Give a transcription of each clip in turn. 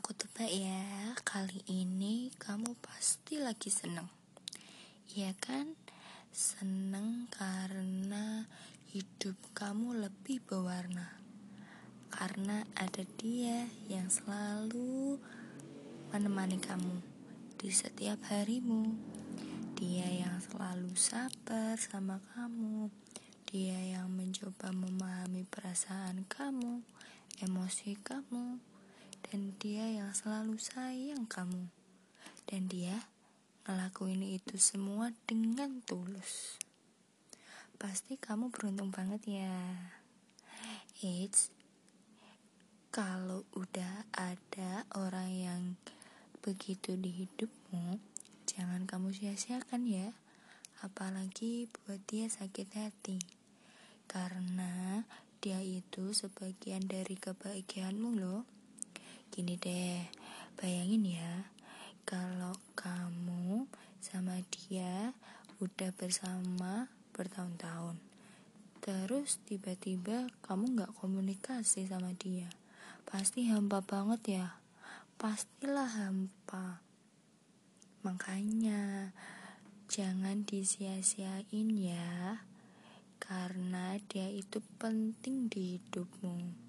Aku tebak ya, kali ini kamu pasti lagi seneng. Iya kan? Seneng karena hidup kamu lebih berwarna. Karena ada dia yang selalu menemani kamu di setiap harimu. Dia yang selalu sabar sama kamu. Dia yang mencoba memahami perasaan kamu, emosi kamu dan dia yang selalu sayang kamu. Dan dia ngelakuin itu semua dengan tulus. Pasti kamu beruntung banget ya. It's kalau udah ada orang yang begitu di hidupmu jangan kamu sia-siakan ya. Apalagi buat dia sakit hati. Karena dia itu sebagian dari kebahagiaanmu loh Gini deh, bayangin ya, kalau kamu sama dia udah bersama bertahun-tahun, terus tiba-tiba kamu gak komunikasi sama dia, pasti hampa banget ya, pastilah hampa. Makanya jangan disia-siain ya, karena dia itu penting di hidupmu.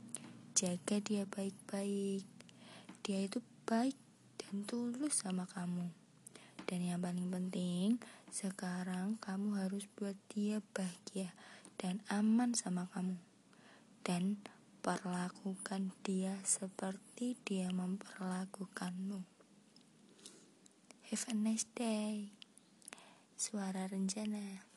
Jaga dia baik-baik dia itu baik dan tulus sama kamu. Dan yang paling penting, sekarang kamu harus buat dia bahagia dan aman sama kamu. Dan perlakukan dia seperti dia memperlakukanmu. Have a nice day. Suara rencana.